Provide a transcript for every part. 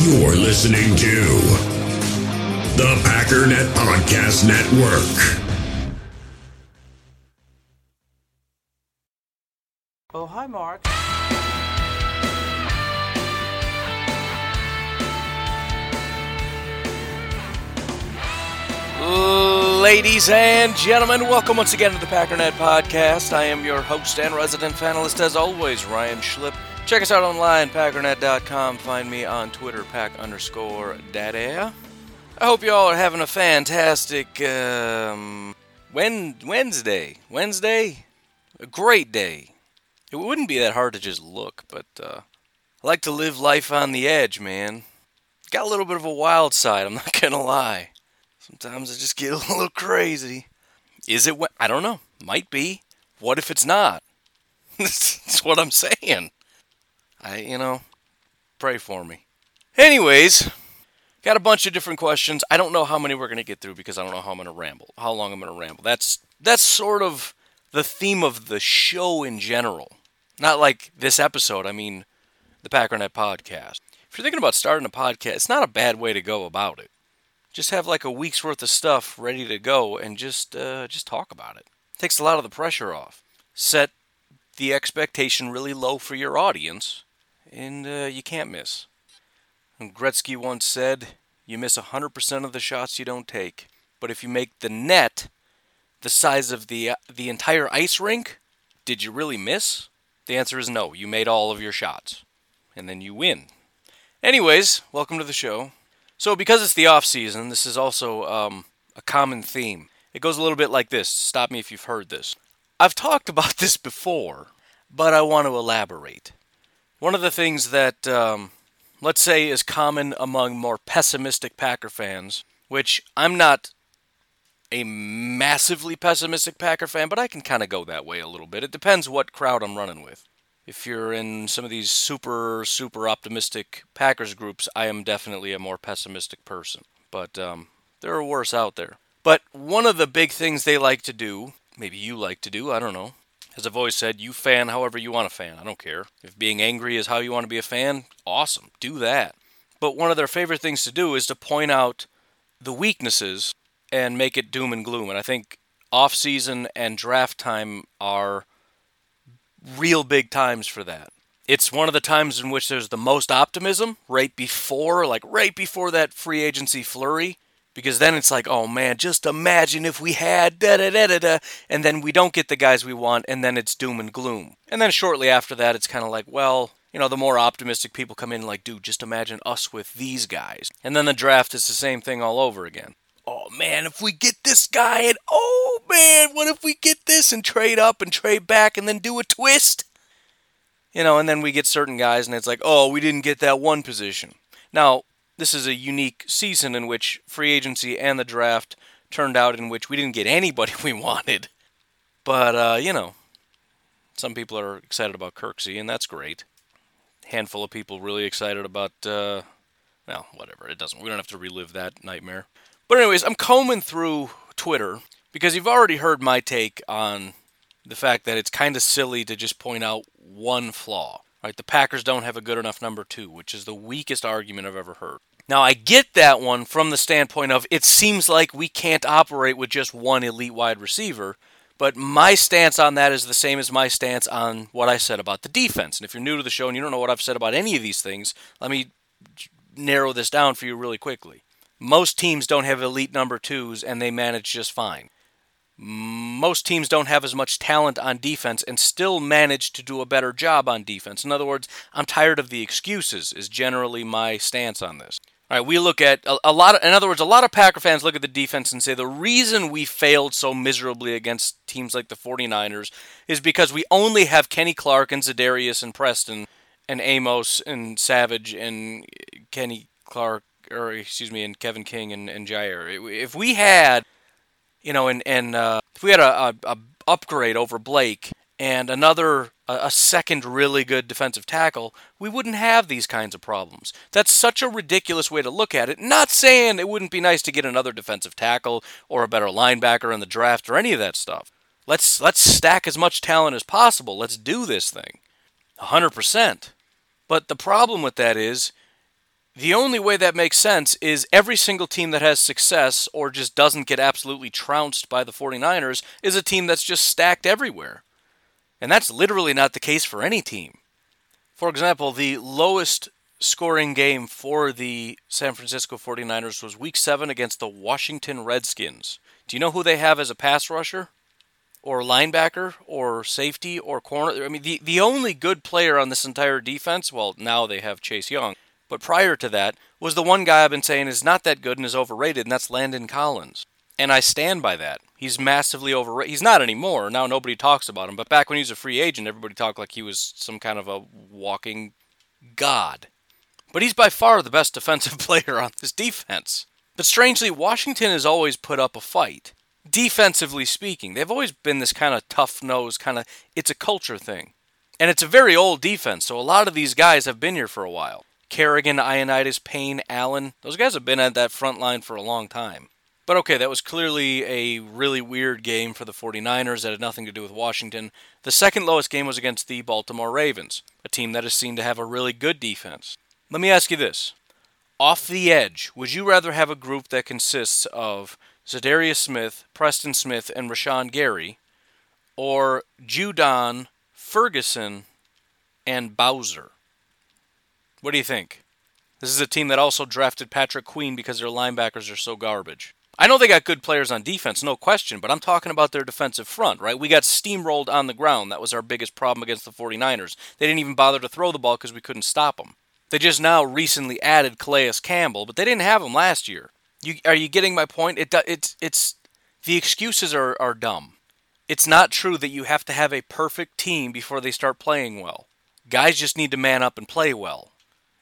You're listening to the Packernet Podcast Network. Oh, hi, Mark. Ladies and gentlemen, welcome once again to the Packernet Podcast. I am your host and resident panelist, as always, Ryan Schlipp. Check us out online, packernet.com. Find me on Twitter, pack underscore daddy. I hope you all are having a fantastic um, Wednesday. Wednesday? A great day. It wouldn't be that hard to just look, but uh, I like to live life on the edge, man. Got a little bit of a wild side, I'm not gonna lie. Sometimes I just get a little crazy. Is it? I don't know. Might be. What if it's not? That's what I'm saying. I, you know, pray for me. Anyways, got a bunch of different questions. I don't know how many we're going to get through because I don't know how I'm going to ramble. How long I'm going to ramble. That's that's sort of the theme of the show in general. Not like this episode, I mean the Packernet podcast. If you're thinking about starting a podcast, it's not a bad way to go about it. Just have like a week's worth of stuff ready to go and just uh, just talk about it. Takes a lot of the pressure off. Set the expectation really low for your audience, and uh, you can't miss. And Gretzky once said, "You miss 100% of the shots you don't take, but if you make the net the size of the uh, the entire ice rink, did you really miss?" The answer is no. You made all of your shots, and then you win. Anyways, welcome to the show. So, because it's the off season, this is also um, a common theme. It goes a little bit like this. Stop me if you've heard this. I've talked about this before, but I want to elaborate. One of the things that, um, let's say, is common among more pessimistic Packer fans, which I'm not a massively pessimistic Packer fan, but I can kind of go that way a little bit. It depends what crowd I'm running with. If you're in some of these super, super optimistic Packers groups, I am definitely a more pessimistic person. But um, there are worse out there. But one of the big things they like to do, maybe you like to do, I don't know. As I've always said, you fan however you want to fan. I don't care. If being angry is how you want to be a fan, awesome. Do that. But one of their favorite things to do is to point out the weaknesses and make it doom and gloom. And I think off season and draft time are real big times for that. It's one of the times in which there's the most optimism right before, like right before that free agency flurry, because then it's like, oh man, just imagine if we had da da da da da, and then we don't get the guys we want, and then it's doom and gloom. And then shortly after that, it's kind of like, well, you know, the more optimistic people come in, like, dude, just imagine us with these guys. And then the draft is the same thing all over again oh man, if we get this guy, and oh man, what if we get this and trade up and trade back and then do a twist? You know, and then we get certain guys, and it's like, oh, we didn't get that one position. Now, this is a unique season in which free agency and the draft turned out in which we didn't get anybody we wanted. But, uh, you know, some people are excited about Kirksey, and that's great. Handful of people really excited about, uh, well, whatever. It doesn't. We don't have to relive that nightmare. But anyways, I'm combing through Twitter because you've already heard my take on the fact that it's kind of silly to just point out one flaw. Right? The Packers don't have a good enough number 2, which is the weakest argument I've ever heard. Now, I get that one from the standpoint of it seems like we can't operate with just one elite wide receiver, but my stance on that is the same as my stance on what I said about the defense. And if you're new to the show and you don't know what I've said about any of these things, let me narrow this down for you really quickly. Most teams don't have elite number twos and they manage just fine. Most teams don't have as much talent on defense and still manage to do a better job on defense. In other words, I'm tired of the excuses, is generally my stance on this. All right, we look at a, a, lot of, in other words, a lot of Packer fans look at the defense and say the reason we failed so miserably against teams like the 49ers is because we only have Kenny Clark and Za'Darius and Preston and Amos and Savage and Kenny Clark or excuse me, and Kevin King and, and Jaire. If we had, you know, and and uh, if we had a, a, a, upgrade over Blake and another a, a second really good defensive tackle, we wouldn't have these kinds of problems. That's such a ridiculous way to look at it. Not saying it wouldn't be nice to get another defensive tackle or a better linebacker in the draft or any of that stuff. Let's let's stack as much talent as possible. Let's do this thing. 100%. But the problem with that is The only way that makes sense is every single team that has success or just doesn't get absolutely trounced by the 49ers is a team that's just stacked everywhere. And that's literally not the case for any team. For example, the lowest scoring game for the San Francisco 49ers was week 7 against the Washington Redskins. Do you know who they have as a pass rusher? Or linebacker? Or safety? Or corner? I mean, the, the only good player on this entire defense, well, now they have Chase Young, but prior to that was the one guy I've been saying is not that good and is overrated, and that's Landon Collins. And I stand by that. He's massively overrated. He's not anymore. Now nobody talks about him. But back when he was a free agent, everybody talked like he was some kind of a walking god. But he's by far the best defensive player on this defense. But strangely, Washington has always put up a fight. Defensively speaking, they've always been this kind of tough nose, kind of, it's a culture thing. And it's a very old defense, so a lot of these guys have been here for a while. Kerrigan, Ioannidis, Payne, Allen. Those guys have been at that front line for a long time. But okay, that was clearly a really weird game for the 49ers that had nothing to do with Washington. The second lowest game was against the Baltimore Ravens, a team that is seen to have a really good defense. Let me ask you this. Off the edge, would you rather have a group that consists of Za'Darius Smith, Preston Smith, and Rashan Gary, or Judon, Ferguson, and Bowser? What do you think? This is a team that also drafted Patrick Queen because their linebackers are so garbage. I know they got good players on defense, no question, but I'm talking about their defensive front, right? We got steamrolled on the ground. That was our biggest problem against the 49ers. They didn't even bother to throw the ball because we couldn't stop them. They just now recently added Calais Campbell, but they didn't have him last year. You, are you getting my point? It, it's, it's, the excuses are, are dumb. It's not true that you have to have a perfect team before they start playing well. Guys just need to man up and play well.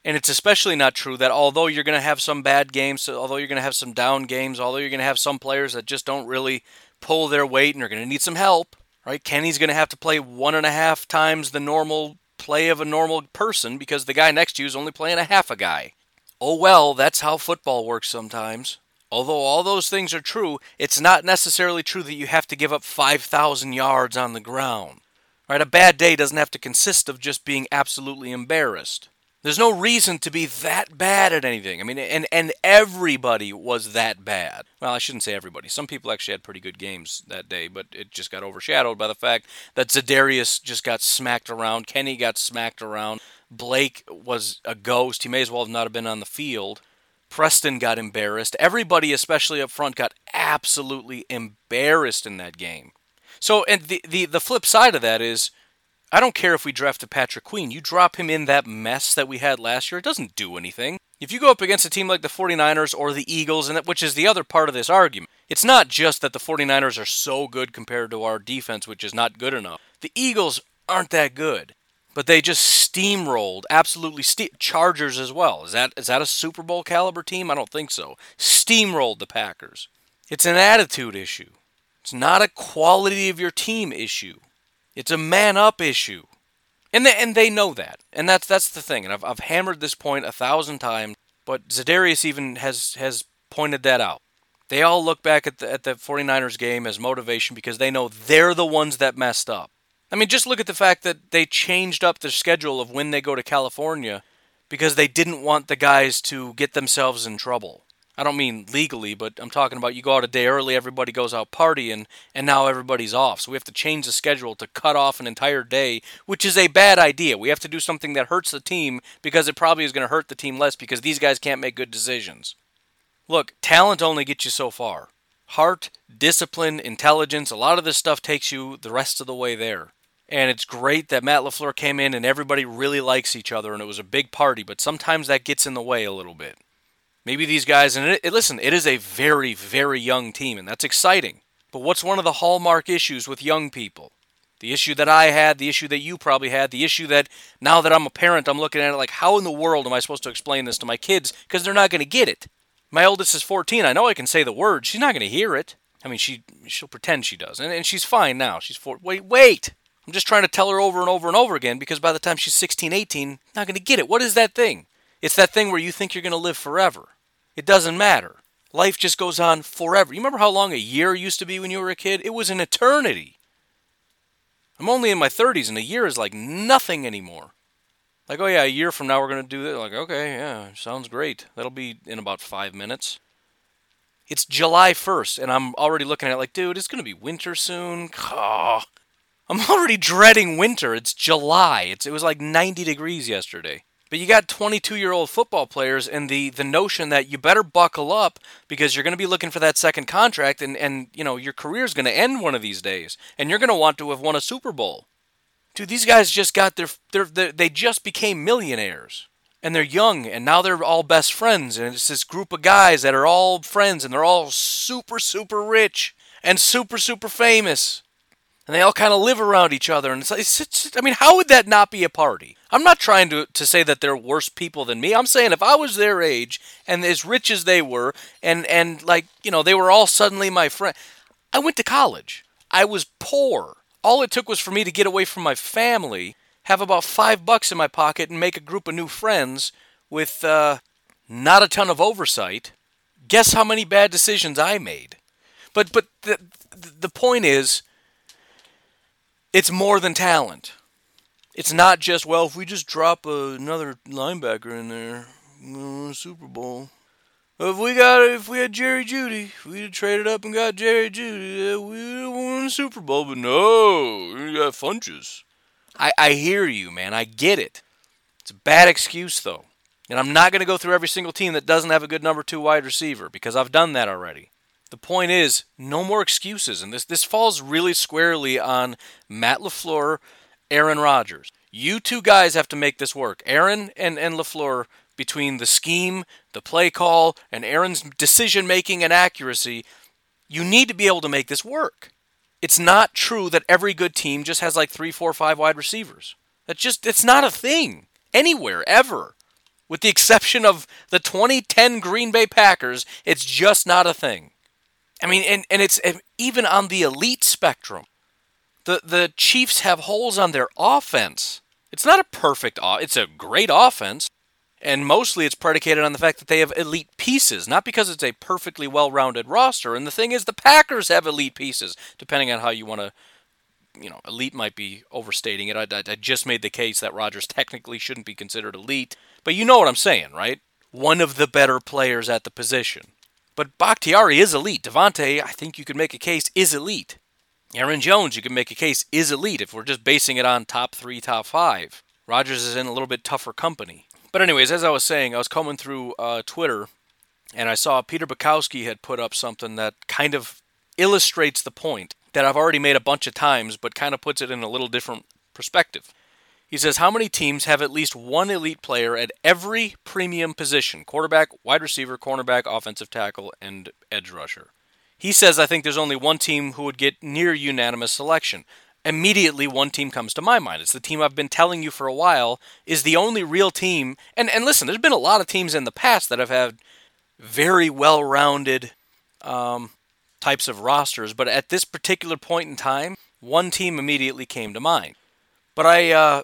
And it's especially not true that although you're going to have some bad games, although you're going to have some down games, although you're going to have some players that just don't really pull their weight and are going to need some help, right? Kenny's going to have to play one and a half times the normal play of a normal person because the guy next to you is only playing a half a guy. Oh well, that's how football works sometimes. Although all those things are true, it's not necessarily true that you have to give up 5,000 yards on the ground. Right? A bad day doesn't have to consist of just being absolutely embarrassed. There's no reason to be that bad at anything. I mean, and and everybody was that bad. Well, I shouldn't say everybody. Some people actually had pretty good games that day, but it just got overshadowed by the fact that Za'Darius just got smacked around. Kenny got smacked around. Blake was a ghost. He may as well have not have been on the field. Preston got embarrassed. Everybody, especially up front, got absolutely embarrassed in that game. So, and the the, the flip side of that is I don't care if we drafted Patrick Queen. You drop him in that mess that we had last year, it doesn't do anything. If you go up against a team like the 49ers or the Eagles, and which is the other part of this argument, it's not just that the 49ers are so good compared to our defense, which is not good enough. The Eagles aren't that good, but they just steamrolled, absolutely ste- Chargers as well. Is that is that a Super Bowl caliber team? I don't think so. Steamrolled the Packers. It's an attitude issue. It's not a quality of your team issue. It's a man up issue. And they, and they know that. And that's that's the thing. And I've, I've hammered this point a thousand times, but Za'Darius even has has pointed that out. They all look back at the, at the 49ers game as motivation because they know they're the ones that messed up. I mean, just look at the fact that they changed up their schedule of when they go to California because they didn't want the guys to get themselves in trouble. I don't mean legally, but I'm talking about you go out a day early, everybody goes out partying, and now everybody's off. So we have to change the schedule to cut off an entire day, which is a bad idea. We have to do something that hurts the team because it probably is going to hurt the team less because these guys can't make good decisions. Look, talent only gets you so far. Heart, discipline, intelligence, a lot of this stuff takes you the rest of the way there. And it's great that Matt LaFleur came in and everybody really likes each other and it was a big party, but sometimes that gets in the way a little bit. Maybe these guys, and it, it, listen, it is a very, very young team, and that's exciting. But what's one of the hallmark issues with young people? The issue that I had, the issue that you probably had, the issue that now that I'm a parent, I'm looking at it like, how in the world am I supposed to explain this to my kids? Because they're not going to get it. My oldest is 14. I know I can say the word. She's not going to hear it. I mean, she she'll pretend she does, and, and she's fine now. She's four. Wait, wait. I'm just trying to tell her over and over and over again because by the time she's 16, 18, not going to get it. What is that thing? It's that thing where you think you're going to live forever. It doesn't matter. Life just goes on forever. You remember how long a year used to be when you were a kid? It was an eternity. I'm only in my 30s, and a year is like nothing anymore. Like, oh yeah, a year from now we're gonna do that. Like, okay, yeah, sounds great. That'll be in about five minutes. It's July 1st, and I'm already looking at it like, dude, it's gonna be winter soon. I'm already dreading winter. It's July. It's it was like 90 degrees yesterday. But you got 22 year old football players, and the, the notion that you better buckle up because you're going to be looking for that second contract, and, and you know your career's going to end one of these days, and you're going to want to have won a Super Bowl. Dude, these guys just got their, their, their they just became millionaires, and they're young, and now they're all best friends, and it's this group of guys that are all friends, and they're all super super rich and super super famous and they all kind of live around each other. And it's, it's, it's, I mean, how would that not be a party? I'm not trying to, to say that they're worse people than me. I'm saying if I was their age and as rich as they were, and, and like, you know, they were all suddenly my friend. I went to college. I was poor. All it took was for me to get away from my family, have about five bucks in my pocket, and make a group of new friends with uh, not a ton of oversight. Guess how many bad decisions I made? But but the the point is, it's more than talent. It's not just well if we just drop another linebacker in there, we'll Super Bowl. If we got if we had Jerry Jeudy, if we traded up and got Jerry Jeudy, we would have won the Super Bowl. But no, we got Funches. I I hear you, man. I get it. It's a bad excuse though, and I'm not going to go through every single team that doesn't have a good number two wide receiver because I've done that already. The point is, no more excuses, and this this falls really squarely on Matt LaFleur, Aaron Rodgers. You two guys have to make this work. Aaron and, and LaFleur, between the scheme, the play call, and Aaron's decision making and accuracy, you need to be able to make this work. It's not true that every good team just has like three, four, five wide receivers. That's just it's not a thing anywhere ever. With the exception of the 2010 Green Bay Packers, it's just not a thing. I mean, and, and it's even on the elite spectrum. The the Chiefs have holes on their offense. It's not a perfect it's a great offense, and mostly it's predicated on the fact that they have elite pieces, not because it's a perfectly well-rounded roster. And the thing is the Packers have elite pieces, depending on how you want to you know, elite might be overstating it. I, I, I just made the case that Rodgers technically shouldn't be considered elite, but you know what I'm saying, right? One of the better players at the position. But Bakhtiari is elite. Davante, I think you could make a case, is elite. Aaron Jones, you can make a case, is elite if we're just basing it on top three, top five. Rodgers is in a little bit tougher company. But, anyways, as I was saying, I was coming through uh, Twitter and I saw Peter Bukowski had put up something that kind of illustrates the point that I've already made a bunch of times, but kind of puts it in a little different perspective. He says, How many teams have at least one elite player at every premium position quarterback, wide receiver, cornerback, offensive tackle, and edge rusher? He says, I think there's only one team who would get near unanimous selection. Immediately, one team comes to my mind. It's the team I've been telling you for a while is the only real team. And, and listen, there's been a lot of teams in the past that have had very well rounded um, types of rosters, but at this particular point in time, one team immediately came to mind. But I, uh,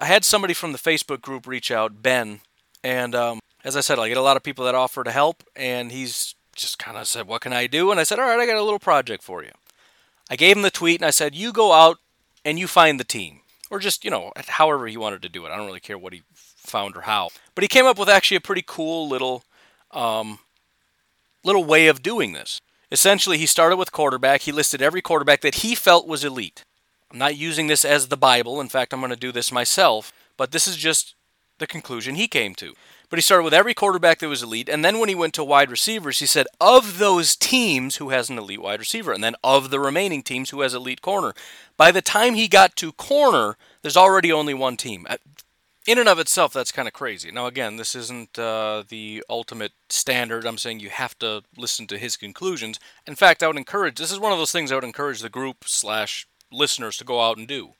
I had somebody from the Facebook group reach out, Ben, and um, as I said, I get a lot of people that offer to help, and he's just kind of said, "What can I do?" And I said, "All right, I got a little project for you." I gave him the tweet, and I said, "You go out and you find the team, or just you know, however he wanted to do it. I don't really care what he found or how." But he came up with actually a pretty cool little, um, little way of doing this. Essentially, he started with quarterback. He listed every quarterback that he felt was elite. I'm not using this as the Bible. In fact, I'm going to do this myself, but this is just the conclusion he came to. But he started with every quarterback that was elite, and then when he went to wide receivers, he said, of those teams, who has an elite wide receiver? And then of the remaining teams, who has elite corner? By the time he got to corner, there's already only one team. Uh, in and of itself, that's kind of crazy. Now, again, this isn't uh, the ultimate standard. I'm saying you have to listen to his conclusions. In fact, I would encourage, this is one of those things I would encourage the group slash listeners to go out and do.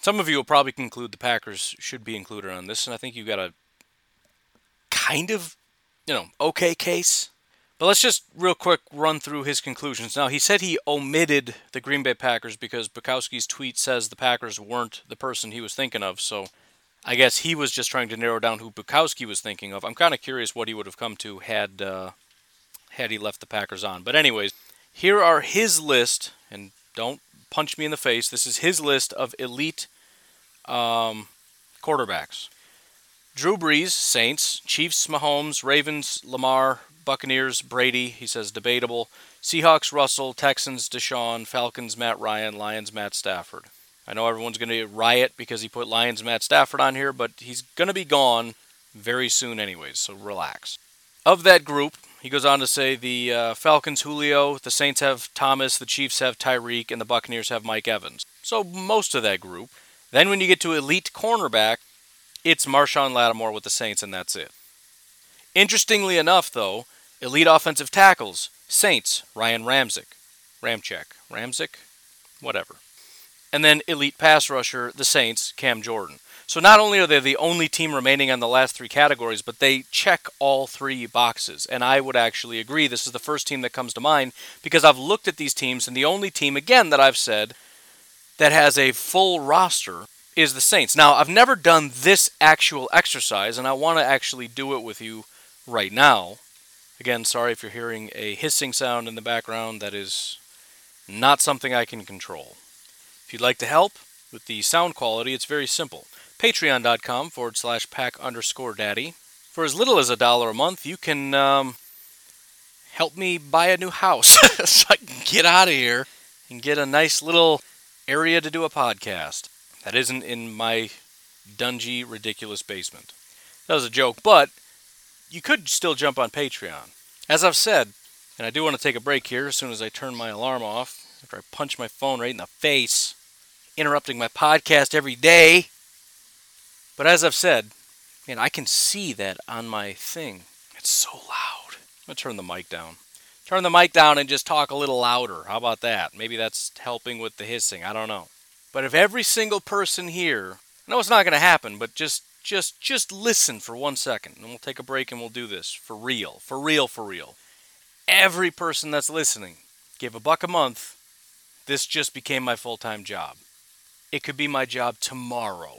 Some of you will probably conclude the Packers should be included on this, and I think you've got a kind of, you know, okay case. But let's just real quick run through his conclusions. Now, he said he omitted the Green Bay Packers because Bukowski's tweet says the Packers weren't the person he was thinking of, so I guess he was just trying to narrow down who Bukowski was thinking of. I'm kind of curious what he would have come to had uh, had he left the Packers on. But anyways, here are his list, and don't punch me in the face. This is his list of elite um, Quarterbacks. Drew Brees, Saints, Chiefs, Mahomes, Ravens, Lamar, Buccaneers, Brady, he says debatable. Seahawks, Russell, Texans, Deshaun, Falcons, Matt Ryan, Lions, Matt Stafford. I know everyone's going to riot because he put Lions, Matt Stafford on here, but he's going to be gone very soon, anyways, so relax. Of that group, he goes on to say the uh, Falcons, Julio, the Saints have Thomas, the Chiefs have Tyreek, and the Buccaneers have Mike Evans. So most of that group. Then when you get to elite cornerback, it's Marshon Lattimore with the Saints, and that's it. Interestingly enough, though, elite offensive tackles, Saints, Ryan Ramczyk, Ramczyk, Ramczyk, whatever. And then elite pass rusher, the Saints, Cam Jordan. So not only are they the only team remaining on the last three categories, but they check all three boxes. And I would actually agree this is the first team that comes to mind because I've looked at these teams, and the only team, again, that I've said that has a full roster is the Saints. Now, I've never done this actual exercise, and I want to actually do it with you right now. Again, sorry if you're hearing a hissing sound in the background. That is not something I can control. If you'd like to help with the sound quality, it's very simple. Patreon.com forward slash pack underscore daddy. For as little as a dollar a month, you can um, help me buy a new house so I can get out of here and get a nice little area to do a podcast that isn't in my dungy, ridiculous basement. That was a joke, but you could still jump on Patreon. As I've said, and I do want to take a break here as soon as I turn my alarm off, after I punch my phone right in the face, interrupting my podcast every day. But as I've said, man, I can see that on my thing. It's so loud. I'm going to turn the mic down. Turn the mic down and just talk a little louder. How about that? Maybe that's helping with the hissing. I don't know. But if every single person here, no, it's not going to happen, but just just just listen for one second, and we'll take a break and we'll do this for real, for real, for real. Every person that's listening, give a buck a month. This just became my full-time job. It could be my job tomorrow.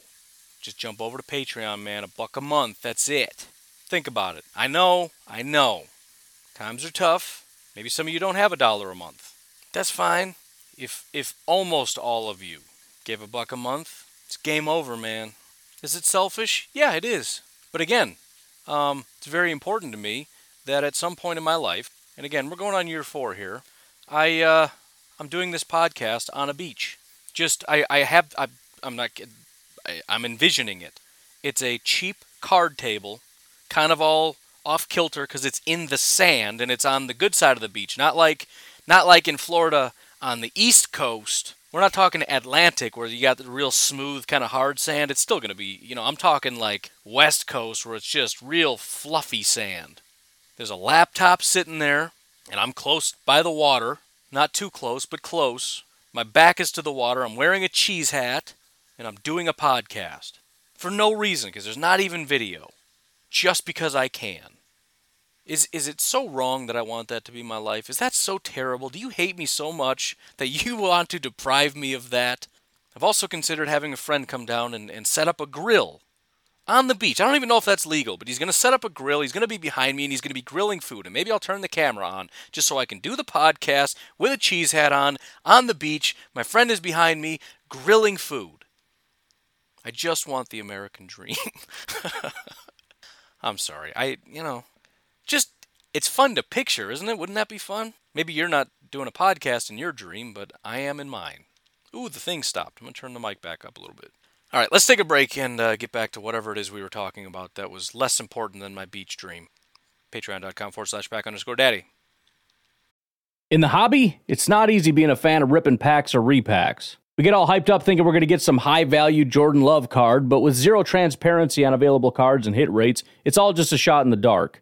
Just jump over to Patreon, man. A buck a month. That's it. Think about it. I know, I know. Times are tough. Maybe some of you don't have a dollar a month. That's fine. If if almost all of you Give a buck a month. It's game over, man. Is it selfish? Yeah, it is. But again, um, it's very important to me that at some point in my life, and again, we're going on year four here. I uh, I'm doing this podcast on a beach. Just I I have I I'm not I, I'm envisioning it. It's a cheap card table, kind of all off kilter because it's in the sand and it's on the good side of the beach. Not like not like in Florida on the east coast we're not talking Atlantic where you got the real smooth kind of hard sand. It's still going to be, you know, I'm talking like West Coast where it's just real fluffy sand. There's a laptop sitting there, and I'm close by the water. Not too close, but close. My back is to the water. I'm wearing a cheese hat, and I'm doing a podcast. For no reason, because there's not even video. Just because I can. Is is it so wrong that I want that to be my life? Is that so terrible? Do you hate me so much that you want to deprive me of that? I've also considered having a friend come down and, and set up a grill on the beach. I don't even know if that's legal, but he's going to set up a grill. He's going to be behind me and he's going to be grilling food. And maybe I'll turn the camera on just so I can do the podcast with a cheese hat on on the beach. My friend is behind me grilling food. I just want the American dream. I'm sorry. I, you know, just it's fun to picture, isn't it? Wouldn't that be fun? Maybe you're not doing a podcast in your dream, but I am in mine. Ooh, the thing stopped. I'm going to turn the mic back up a little bit. All right, let's take a break and uh, get back to whatever it is we were talking about that was less important than my beach dream. Patreon.com forward slash pack underscore daddy. In the hobby, it's not easy being a fan of ripping packs or repacks. We get all hyped up thinking we're going to get some high value Jordan Love card, but with zero transparency on available cards and hit rates, it's all just a shot in the dark.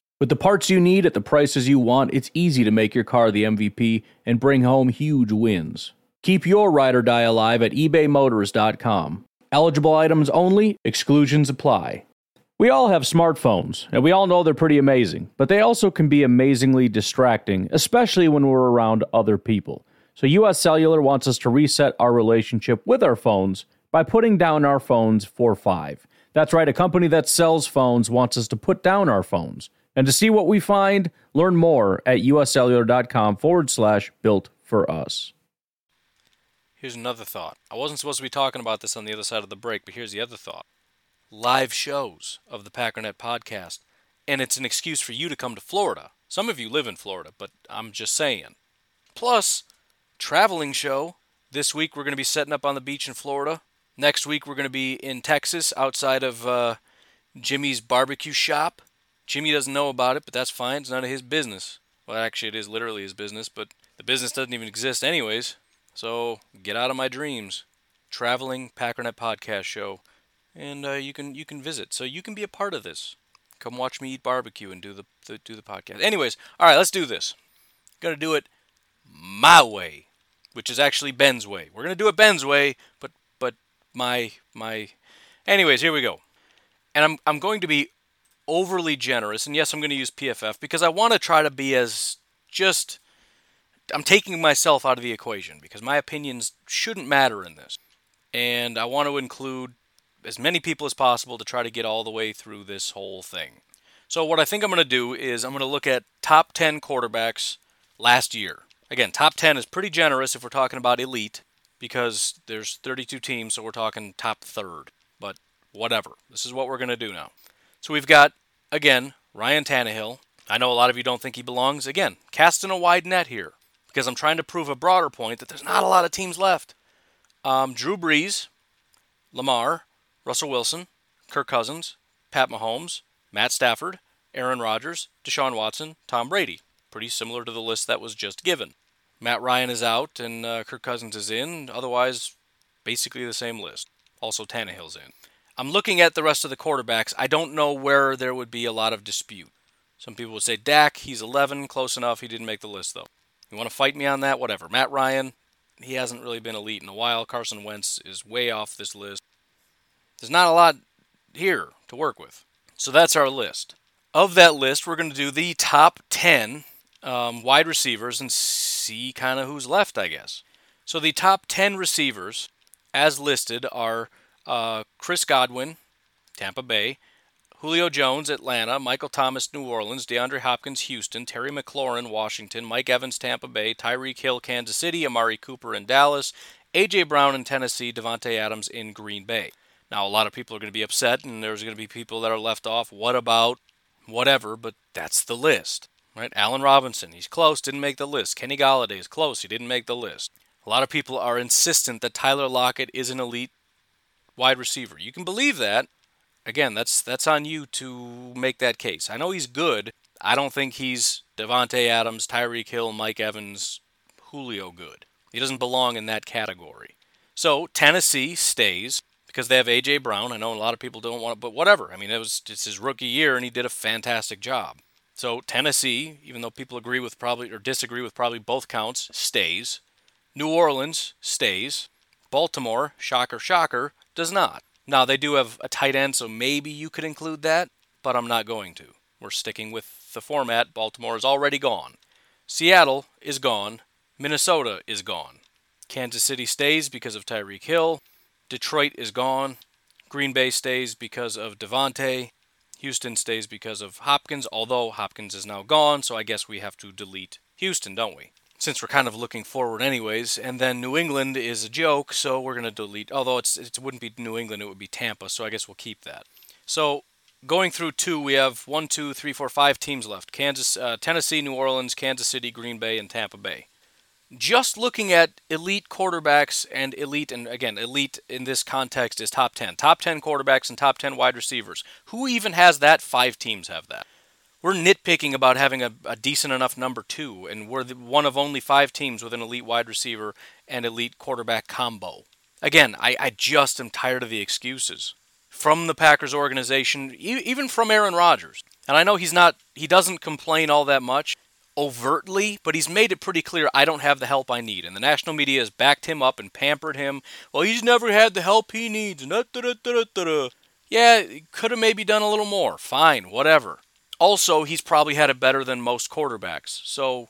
With the parts you need at the prices you want, it's easy to make your car the MVP and bring home huge wins. Keep your ride or die alive at ebaymotors.com. Eligible items only, exclusions apply. We all have smartphones, and we all know they're pretty amazing, but they also can be amazingly distracting, especially when we're around other people. So, US Cellular wants us to reset our relationship with our phones by putting down our phones for five. That's right, a company that sells phones wants us to put down our phones. And to see what we find, learn more at uscellular.com forward slash built for us. Here's another thought. I wasn't supposed to be talking about this on the other side of the break, but here's the other thought. Live shows of the Packernet podcast. And it's an excuse for you to come to Florida. Some of you live in Florida, but I'm just saying. Plus, traveling show. This week we're going to be setting up on the beach in Florida. Next week we're going to be in Texas outside of uh, Jimmy's barbecue shop. Jimmy doesn't know about it, but that's fine. It's none of his business. Well, actually, it is literally his business, but the business doesn't even exist, anyways. So get out of my dreams. Traveling Packernet podcast show, and uh, you can you can visit. So you can be a part of this. Come watch me eat barbecue and do the, the do the podcast. Anyways, all right, let's do this. Gonna do it my way, which is actually Ben's way. We're gonna do it Ben's way, but but my my. Anyways, here we go. And I'm I'm going to be overly generous, and yes, I'm going to use PFF because I want to try to be as just I'm taking myself out of the equation because my opinions shouldn't matter in this. And I want to include as many people as possible to try to get all the way through this whole thing. So what I think I'm going to do is I'm going to look at top 10 quarterbacks last year. Again, top 10 is pretty generous if we're talking about elite because there's 32 teams, so we're talking top third. But whatever. This is what we're going to do now. So we've got again Ryan Tannehill. I know a lot of you don't think he belongs. Again, casting a wide net here because I'm trying to prove a broader point that there's not a lot of teams left. Um, Drew Brees, Lamar, Russell Wilson, Kirk Cousins, Pat Mahomes, Matt Stafford, Aaron Rodgers, Deshaun Watson, Tom Brady. Pretty similar to the list that was just given. Matt Ryan is out and uh, Kirk Cousins is in. Otherwise, basically the same list. Also, Tannehill's in. I'm looking at the rest of the quarterbacks. I don't know where there would be a lot of dispute. Some people would say Dak, he's 11, close enough. He didn't make the list, though. You want to fight me on that? Whatever. Matt Ryan, he hasn't really been elite in a while. Carson Wentz is way off this list. There's not a lot here to work with. So that's our list. Of that list, we're going to do the top 10 um, wide receivers and see kind of who's left, I guess. So the top 10 receivers, as listed, are uh, Chris Godwin, Tampa Bay, Julio Jones, Atlanta, Michael Thomas, New Orleans, DeAndre Hopkins, Houston, Terry McLaurin, Washington, Mike Evans, Tampa Bay, Tyreek Hill, Kansas City, Amari Cooper in Dallas, A.J. Brown in Tennessee, Davante Adams in Green Bay. Now, a lot of people are going to be upset, and there's going to be people that are left off. What about whatever? But that's the list, right? Allen Robinson, he's close, didn't make the list. Kenny Golladay is close, he didn't make the list. A lot of people are insistent that Tyler Lockett is an elite wide receiver. You can believe that, again, that's that's on you to make that case. I know he's good. I don't think he's Davante Adams, Tyreek Hill, Mike Evans, Julio good. He doesn't belong in that category. So Tennessee stays because they have AJ Brown. I know a lot of people don't want it, but whatever. I mean, it was it's his rookie year and he did a fantastic job. So Tennessee, even though people agree with probably or disagree with probably both counts, stays. New Orleans stays. Baltimore, shocker, shocker, does not. Now, they do have a tight end, so maybe you could include that, but I'm not going to. We're sticking with the format. Baltimore is already gone. Seattle is gone. Minnesota is gone. Kansas City stays because of Tyreek Hill. Detroit is gone. Green Bay stays because of Davante. Houston stays because of Hopkins, although Hopkins is now gone, so I guess we have to delete Houston, don't we? Since we're kind of looking forward anyways, and then New England is a joke, so we're going to delete. Although it's it wouldn't be New England, it would be Tampa, so I guess we'll keep that. So going through two, we have one, two, three, four, five teams left: Kansas, uh, Tennessee, New Orleans, Kansas City, Green Bay, and Tampa Bay. Just looking at elite quarterbacks and elite, and again, elite in this context is top 10. Top 10 quarterbacks and top 10 wide receivers. Who even has that? Five teams have that. We're nitpicking about having a, a decent enough number two, and we're the, one of only five teams with an elite wide receiver and elite quarterback combo. Again, I, I just am tired of the excuses from the Packers organization, even from Aaron Rodgers. And I know he's not, he doesn't complain all that much overtly, but he's made it pretty clear I don't have the help I need. And the national media has backed him up and pampered him. Well, he's never had the help he needs. Yeah, could have maybe done a little more. Fine, whatever. Also, he's probably had it better than most quarterbacks. So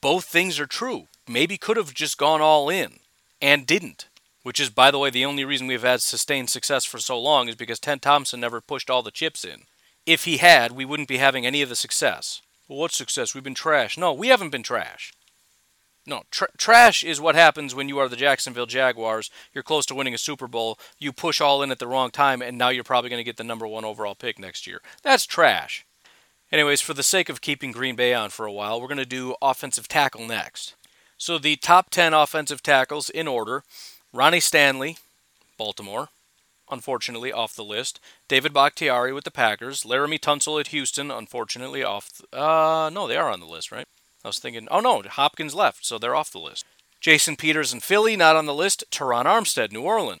both things are true. Maybe could have just gone all in and didn't which is, by the way, the only reason we've had sustained success for so long is because Ted Thompson never pushed all the chips in. If he had, we wouldn't be having any of the success. Well, what success? We've been trash. No, we haven't been trash. No, tr- trash is what happens when you are the Jacksonville Jaguars. You're close to winning a Super Bowl. You push all in at the wrong time, and now you're probably going to get the number one overall pick next year. That's trash. Anyways, for the sake of keeping Green Bay on for a while, we're going to do offensive tackle next. So the top 10 offensive tackles in order Ronnie Stanley, Baltimore, unfortunately off the list. David Bakhtiari with the Packers. Laremy Tunsil at Houston, unfortunately off. Th- uh, no, they are on the list, right? I was thinking, oh no, Hopkins left, so they're off the list. Jason Peters in Philly, not on the list. Terron Armstead, New Orleans.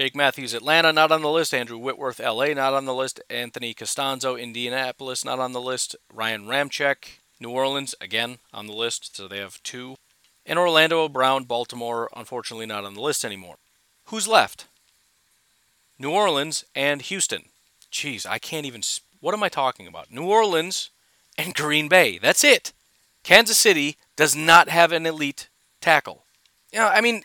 Jake Matthews, Atlanta, not on the list. Andrew Whitworth, LA, not on the list. Anthony Castonzo, Indianapolis, not on the list. Ryan Ramczyk, New Orleans, again on the list, so they have two. And Orlando Brown, Baltimore, unfortunately not on the list anymore. Who's left? New Orleans and Houston. Jeez, I can't even. What am I talking about? New Orleans and Green Bay. That's it. Kansas City does not have an elite tackle. Yeah, I mean,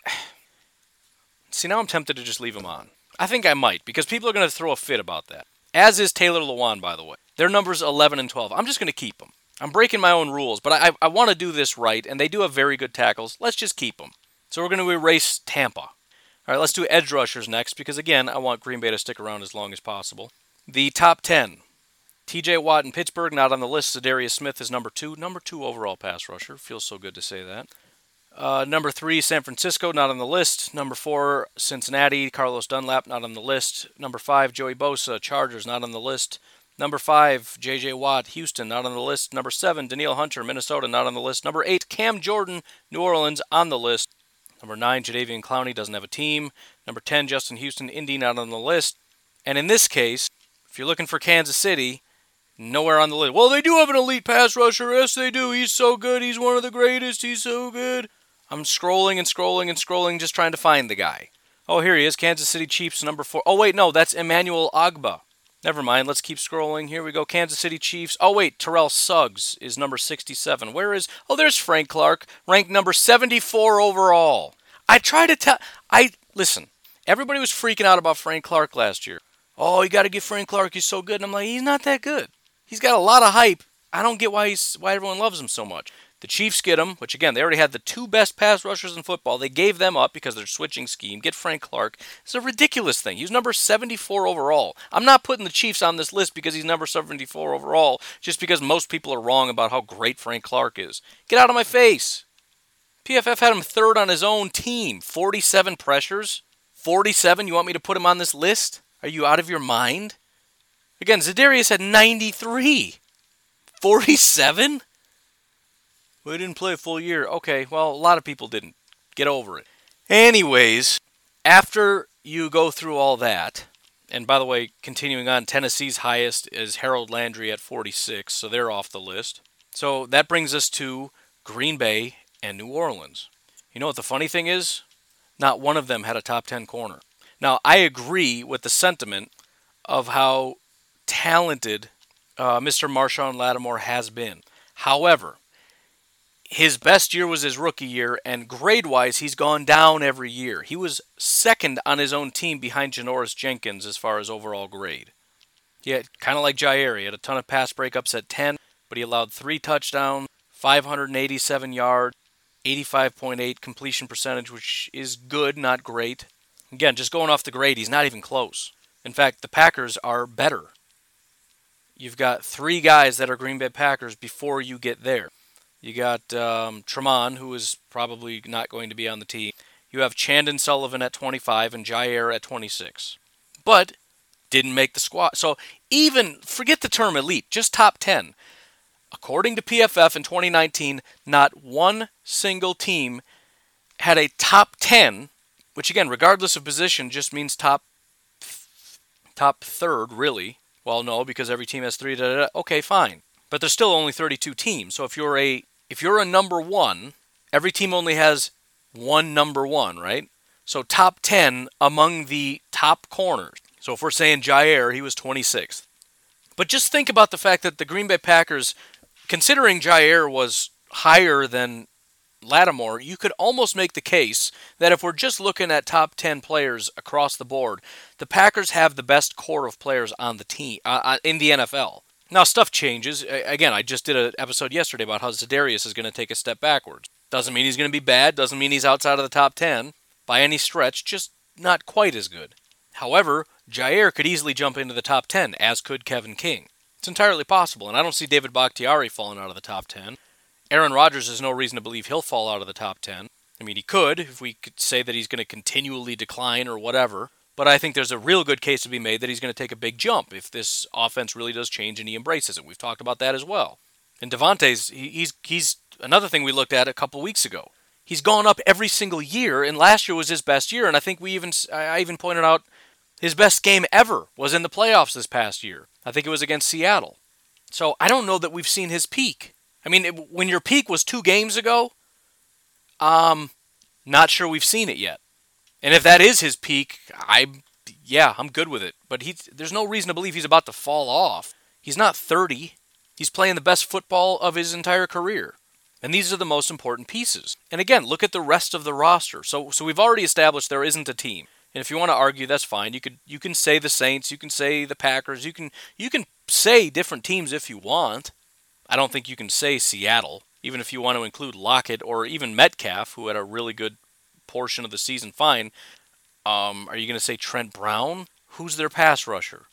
see, now I'm tempted to just leave him on. I think I might, because people are going to throw a fit about that. As is Taylor Lewan, by the way. Their numbers 11 and 12. I'm just going to keep them. I'm breaking my own rules, but I, I want to do this right, and they do have very good tackles. Let's just keep them. So we're going to erase Tampa. All right, let's do edge rushers next, because again, I want Green Bay to stick around as long as possible. The top 10. TJ Watt in Pittsburgh, not on the list. Za'Darius Smith is number two. Number two overall pass rusher. Feels so good to say that. Uh, number three, San Francisco, not on the list. Number four, Cincinnati, Carlos Dunlap, not on the list. Number five, Joey Bosa, Chargers, not on the list. Number five, J.J. Watt, Houston, not on the list. Number seven, Danielle Hunter, Minnesota, not on the list. Number eight, Cam Jordan, New Orleans, on the list. Number nine, Jadeveon Clowney doesn't have a team. Number 10, Justin Houston, Indy, not on the list. And in this case, if you're looking for Kansas City, nowhere on the list. Well, they do have an elite pass rusher. Yes, they do. He's so good. He's one of the greatest. He's so good. I'm scrolling and scrolling and scrolling, just trying to find the guy. Oh, here he is. Kansas City Chiefs, number four. Oh, wait, no, that's Emmanuel Ogbah. Never mind. Let's keep scrolling. Here we go. Kansas City Chiefs. Oh, wait. Terrell Suggs is number 67. Where is. Oh, there's Frank Clark, ranked number 74 overall. I try to tell. I. Listen, everybody was freaking out about Frank Clark last year. Oh, you got to get Frank Clark. He's so good. And I'm like, he's not that good. He's got a lot of hype. I don't get why he's why everyone loves him so much. The Chiefs get him, which again, they already had the two best pass rushers in football. They gave them up because they're switching scheme. Get Frank Clark. It's a ridiculous thing. He's number 74 overall. I'm not putting the Chiefs on this list because he's number 74 overall, just because most people are wrong about how great Frank Clark is. Get out of my face. PFF had him third on his own team. 47 pressures. 47? You want me to put him on this list? Are you out of your mind? Again, Za'Darius had 93. 47? We didn't play a full year. Okay, well, a lot of people didn't. Get over it. Anyways, after you go through all that, and by the way, continuing on, Tennessee's highest is Harold Landry at 46, so they're off the list. So that brings us to Green Bay and New Orleans. You know what the funny thing is? Not one of them had a top 10 corner. Now, I agree with the sentiment of how talented uh, Mr. Marshon Lattimore has been. However, his best year was his rookie year, and grade wise, he's gone down every year. He was second on his own team behind Janoris Jenkins as far as overall grade. Yeah, kind of like Jaire. He had a ton of pass breakups at 10, but he allowed three touchdowns, 587 yards, 85.8 completion percentage, which is good, not great. Again, just going off the grade, he's not even close. In fact, the Packers are better. You've got three guys that are Green Bay Packers before you get there. You got um, Tramon, who is probably not going to be on the team. You have Chandon Sullivan at 25 and Jaire at 26. But didn't make the squad. So even forget the term elite, just top 10. According to PFF in 2019, not one single team had a top 10, which again, regardless of position, just means top top third, really. Well, no, because every team has three. Da, da, da. Okay, fine, but there's still only 32 teams. So if you're a if you're a number one, every team only has one number one, right? So top 10 among the top corners. So if we're saying Jaire, he was 26th. But just think about the fact that the Green Bay Packers, considering Jaire was higher than Lattimore, you could almost make the case that if we're just looking at top 10 players across the board, the Packers have the best core of players on the team uh, uh in the NFL. Now stuff changes. Again, I just did an episode yesterday about how Za'Darius is going to take a step backwards. Doesn't mean he's going to be bad, doesn't mean he's outside of the top 10 by any stretch, just not quite as good. However, Jaire could easily jump into the top 10, as could Kevin King. It's entirely possible, and I don't see David Bakhtiari falling out of the top 10. Aaron Rodgers has no reason to believe he'll fall out of the top 10. I mean, he could, if we could say that he's going to continually decline or whatever. But I think there's a real good case to be made that he's going to take a big jump if this offense really does change and he embraces it. We've talked about that as well. And Davante's he's he's another thing we looked at a couple weeks ago. He's gone up every single year, and last year was his best year. And I think we even I even pointed out his best game ever was in the playoffs this past year. I think it was against Seattle. So I don't know that we've seen his peak. I mean, when your peak was two games ago, um, not sure we've seen it yet. And if that is his peak, I, yeah, I'm good with it. But he's, there's no reason to believe he's about to fall off. He's not 30. He's playing the best football of his entire career. And these are the most important pieces. And again, look at the rest of the roster. So, so we've already established there isn't a team. And if you want to argue, that's fine. You could you can say the Saints, you can say the Packers, you can you can say different teams if you want. I don't think you can say Seattle, even if you want to include Lockett or even Metcalf, who had a really good portion of the season. Fine. Um, are you going to say Trent Brown? Who's their pass rusher?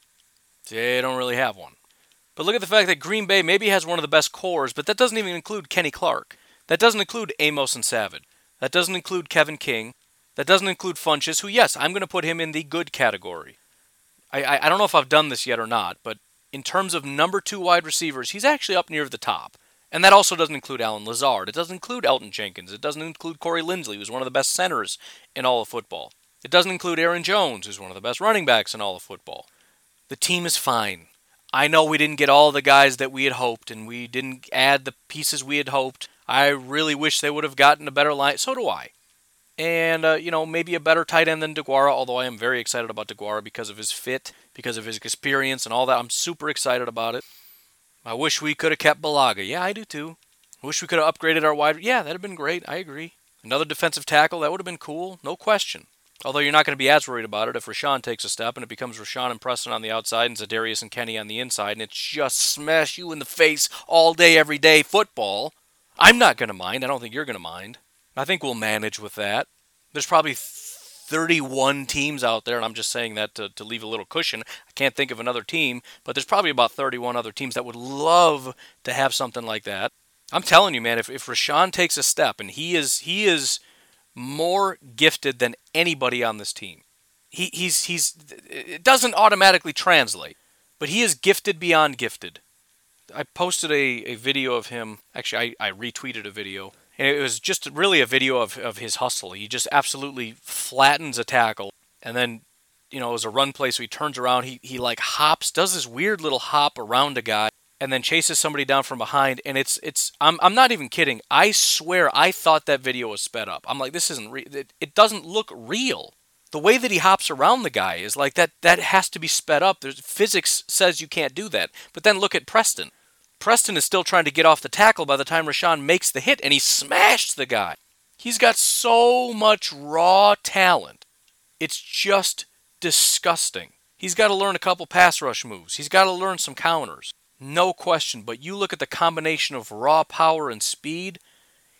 They don't really have one. But look at the fact that Green Bay maybe has one of the best cores, but that doesn't even include Kenny Clark. That doesn't include Amos and Savage. That doesn't include Kevin King. That doesn't include Funchess, who, yes, I'm going to put him in the good category. I, I, I don't know if I've done this yet or not, but in terms of number two wide receivers, he's actually up near the top. And that also doesn't include Allen Lazard. It doesn't include Elgton Jenkins. It doesn't include Corey Linsley, who's one of the best centers in all of football. It doesn't include Aaron Jones, who's one of the best running backs in all of football. The team is fine. I know we didn't get all the guys that we had hoped, and we didn't add the pieces we had hoped. I really wish they would have gotten a better line. So do I and uh, you know maybe a better tight end than Deguara. Although I am very excited about Deguara because of his fit, because of his experience, and all that. I'm super excited about it. I wish we could have kept Bulaga. Yeah, I do too. Wish we could have upgraded our wide. Yeah, that'd have been great. I agree. Another defensive tackle that would have been cool, no question. Although you're not going to be as worried about it if Rashan takes a step and it becomes Rashan and Preston on the outside and Za'Darius and Kenny on the inside, and it's just smash you in the face all day, every day football. I'm not going to mind. I don't think you're going to mind. I think we'll manage with that. There's probably 31 teams out there, and I'm just saying that to, to leave a little cushion. I can't think of another team, but there's probably about 31 other teams that would love to have something like that. I'm telling you, man, if, if Rashan takes a step, and he is he is more gifted than anybody on this team. He, he's he's it doesn't automatically translate, but he is gifted beyond gifted. I posted a, a video of him. Actually, I, I retweeted a video and it was just really a video of, of his hustle. He just absolutely flattens a tackle, and then you know it was a run play, so he turns around, he he like hops, does this weird little hop around a guy, and then chases somebody down from behind, and it's it's I'm I'm not even kidding. I swear I thought that video was sped up. I'm like this isn't real. It, it doesn't look real. The way that he hops around the guy is like that that has to be sped up. There's physics says you can't do that. But then look at Preston. Preston is still trying to get off the tackle by the time Rashan makes the hit, and he smashed the guy. He's got so much raw talent. It's just disgusting. He's got to learn a couple pass rush moves. He's got to learn some counters. No question. But you look at the combination of raw power and speed,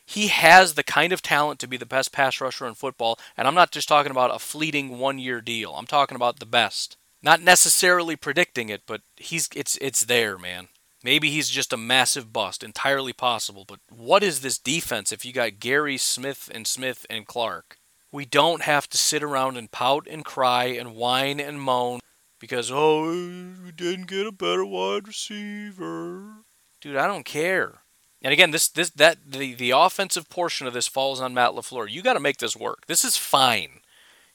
he has the kind of talent to be the best pass rusher in football. And I'm not just talking about a fleeting one year deal, I'm talking about the best. Not necessarily predicting it, but he's it's it's there, man. Maybe he's just a massive bust, entirely possible. But what is this defense if you got Gary Smith and Smith and Clark? We don't have to sit around and pout and cry and whine and moan because oh we didn't get a better wide receiver. Dude, I don't care. And again, this this that the the offensive portion of this falls on Matt LaFleur. You got to make this work. This is fine.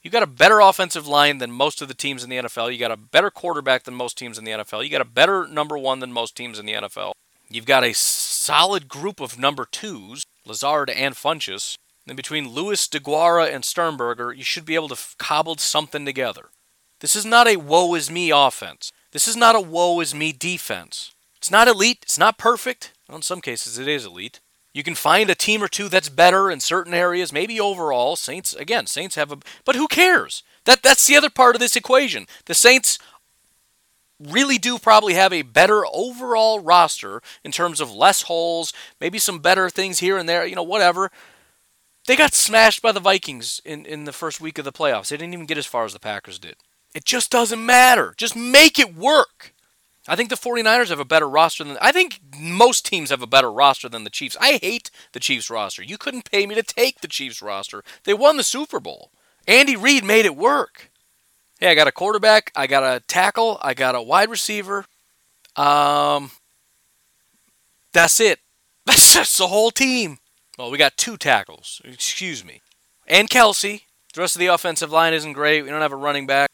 You got a better offensive line than most of the teams in the NFL. You got a better quarterback than most teams in the NFL. You got a better number 1 than most teams in the NFL. You've got a solid group of number 2s, Lazard and Funchess. And between Lewis, Deguara, and Sternberger, you should be able to cobble something together. This is not a woe is me offense. This is not a woe is me defense. It's not elite. It's not perfect. Well, in some cases, it is elite. You can find a team or two that's better in certain areas, maybe overall. Saints, again, Saints have a. But who cares? That, that's the other part of this equation. The Saints really do probably have a better overall roster in terms of less holes, maybe some better things here and there, you know, whatever. They got smashed by the Vikings in, in the first week of the playoffs. They didn't even get as far as the Packers did. It just doesn't matter. Just make it work. I think the 49ers have a better roster than I think most teams have a better roster than the Chiefs. I hate the Chiefs roster. You couldn't pay me to take the Chiefs roster. They won the Super Bowl. Andy Reid made it work. Hey, I got a quarterback, I got a tackle, I got a wide receiver. Um that's it. That's just the whole team. Well, we got two tackles. Excuse me. And Kelce. The rest of the offensive line isn't great. We don't have a running back.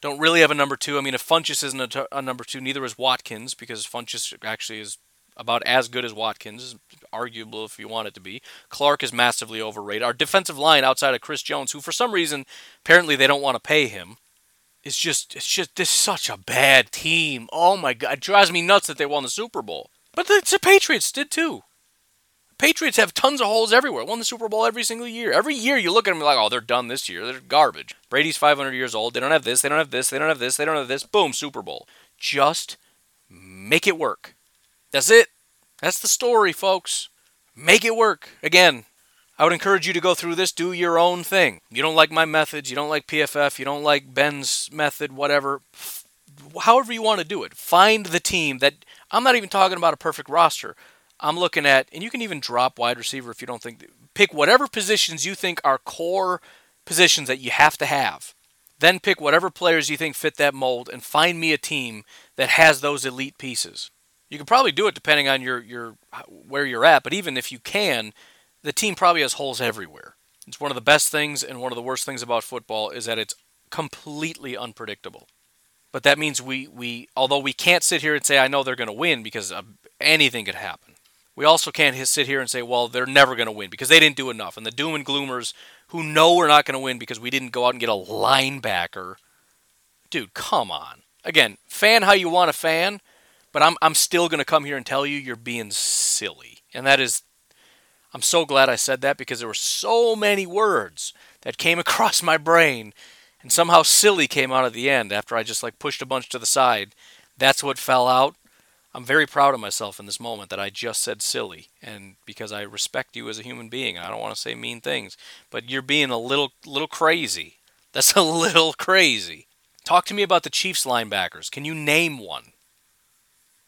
Don't really have a number two. I mean, if Funchess isn't a, t- a number two, neither is Watkins because Funchess actually is about as good as Watkins, arguable if you want it to be. Clark is massively overrated. Our defensive line outside of Chris Jones, who for some reason apparently they don't want to pay him, is just it's just this such a bad team. Oh my god, it drives me nuts that they won the Super Bowl. But the, the Patriots did too. Patriots have tons of holes everywhere. Won the Super Bowl every single year. Every year you look at them like, oh, they're done this year. They're garbage. Brady's 500 years old. They don't have this. They don't have this. They don't have this. They don't have this. Boom, Super Bowl. Just make it work. That's it. That's the story, folks. Make it work. Again, I would encourage you to go through this, do your own thing. You don't like my methods, you don't like PFF, you don't like Ben's method, whatever. However, you want to do it. Find the team that I'm not even talking about a perfect roster. I'm looking at, and you can even drop wide receiver if you don't think, pick whatever positions you think are core positions that you have to have. Then pick whatever players you think fit that mold and find me a team that has those elite pieces. You can probably do it depending on your, your where you're at, but even if you can, the team probably has holes everywhere. It's one of the best things and one of the worst things about football is that it's completely unpredictable. But that means we, we although we can't sit here and say I know they're going to win because anything could happen we also can't sit here and say, well, they're never going to win because they didn't do enough. And the doom and gloomers who know we're not going to win because we didn't go out and get a linebacker. Dude, come on. Again, fan how you want to fan, but I'm, I'm still going to come here and tell you you're being silly. And that is, I'm so glad I said that because there were so many words that came across my brain and somehow silly came out at the end after I just like pushed a bunch to the side. That's what fell out. I'm very proud of myself in this moment that I just said silly, and because I respect you as a human being, and I don't want to say mean things, but you're being a little little crazy. That's a little crazy. Talk to me about the Chiefs linebackers. Can you name one?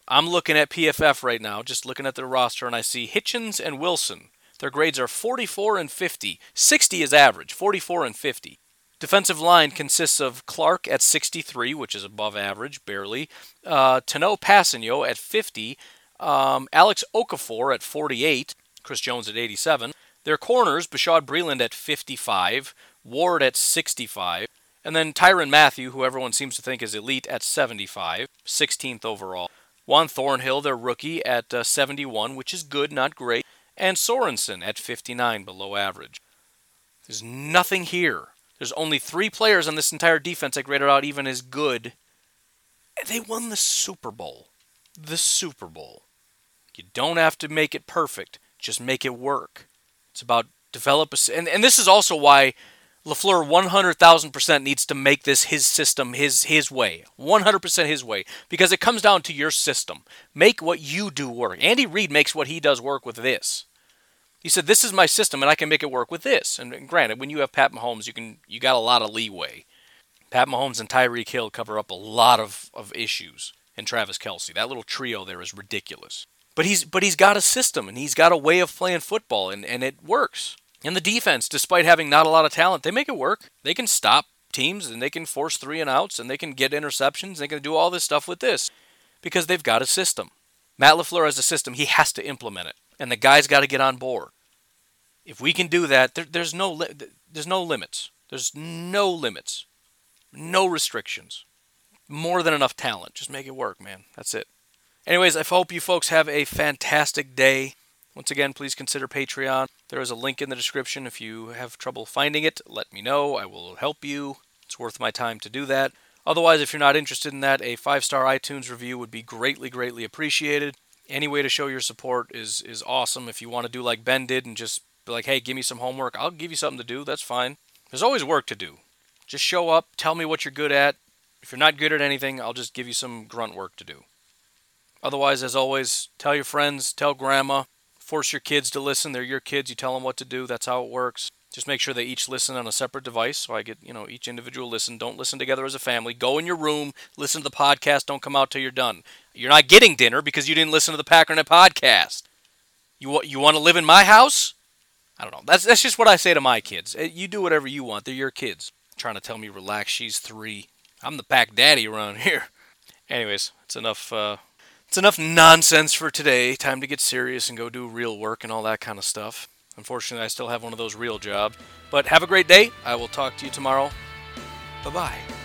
I'm looking at PFF right now, just looking at their roster, and I see Hitchens and Wilson. Their grades are 44 and 50. 60 is average, 44 and 50. Defensive line consists of Clark at 63, which is above average, barely. Uh, Kpassagnon at 50. Um, Alex Okafor at 48. Chris Jones at 87. Their corners, Bashaud Breeland at 55. Ward at 65. And then Tyrann Mathieu, who everyone seems to think is elite, at 75. 16th overall. Juan Thornhill, their rookie, at uh, 71, which is good, not great. And Sorensen at 59, below average. There's nothing here there's only three players on this entire defense I graded out even as good. They won the Super Bowl. The Super Bowl. You don't have to make it perfect, just make it work. It's about develop a, and, and this is also why LaFleur 100,000% needs to make this his system, his his way. 100% his way because it comes down to your system. Make what you do work. Andy Reid makes what he does work with this. He said, "This is my system, and I can make it work with this." And, granted, when you have Pat Mahomes, you can you got a lot of leeway. Pat Mahomes and Tyreek Hill cover up a lot of, of issues, and Travis Kelce. That little trio there is ridiculous. But he's but he's got a system and he's got a way of playing football, and, and it works. And the defense, despite having not a lot of talent, they make it work. They can stop teams and they can force three and outs and they can get interceptions. They can do all this stuff with this because they've got a system. Matt LaFleur has a system. He has to implement it. And the guys got to get on board. If we can do that, there, there's, no li- there's no limits. There's no limits. No restrictions. More than enough talent. Just make it work, man. That's it. Anyways, I hope you folks have a fantastic day. Once again, please consider Patreon. There is a link in the description. If you have trouble finding it, let me know. I will help you. It's worth my time to do that. Otherwise, if you're not interested in that, a five star iTunes review would be greatly, greatly appreciated. Any way to show your support is, is awesome. If you want to do like Ben did and just be like, hey, give me some homework, I'll give you something to do. That's fine. There's always work to do. Just show up, tell me what you're good at. If you're not good at anything, I'll just give you some grunt work to do. Otherwise, as always, tell your friends, tell grandma, force your kids to listen. They're your kids. You tell them what to do. That's how it works. Just make sure they each listen on a separate device. So I get, you know, each individual listen. Don't listen together as a family. Go in your room, listen to the podcast. Don't come out till you're done. You're not getting dinner because you didn't listen to the Packernet podcast. You you want to live in my house? I don't know. That's that's just what I say to my kids. Eh, you do whatever you want. They're your kids. trying to tell me relax. She's three. I'm the pack daddy around here. Anyways, it's enough. Uh, it's enough nonsense for today. Time to get serious and go do real work and all that kind of stuff. Unfortunately, I still have one of those real jobs. But have a great day. I will talk to you tomorrow. Bye bye.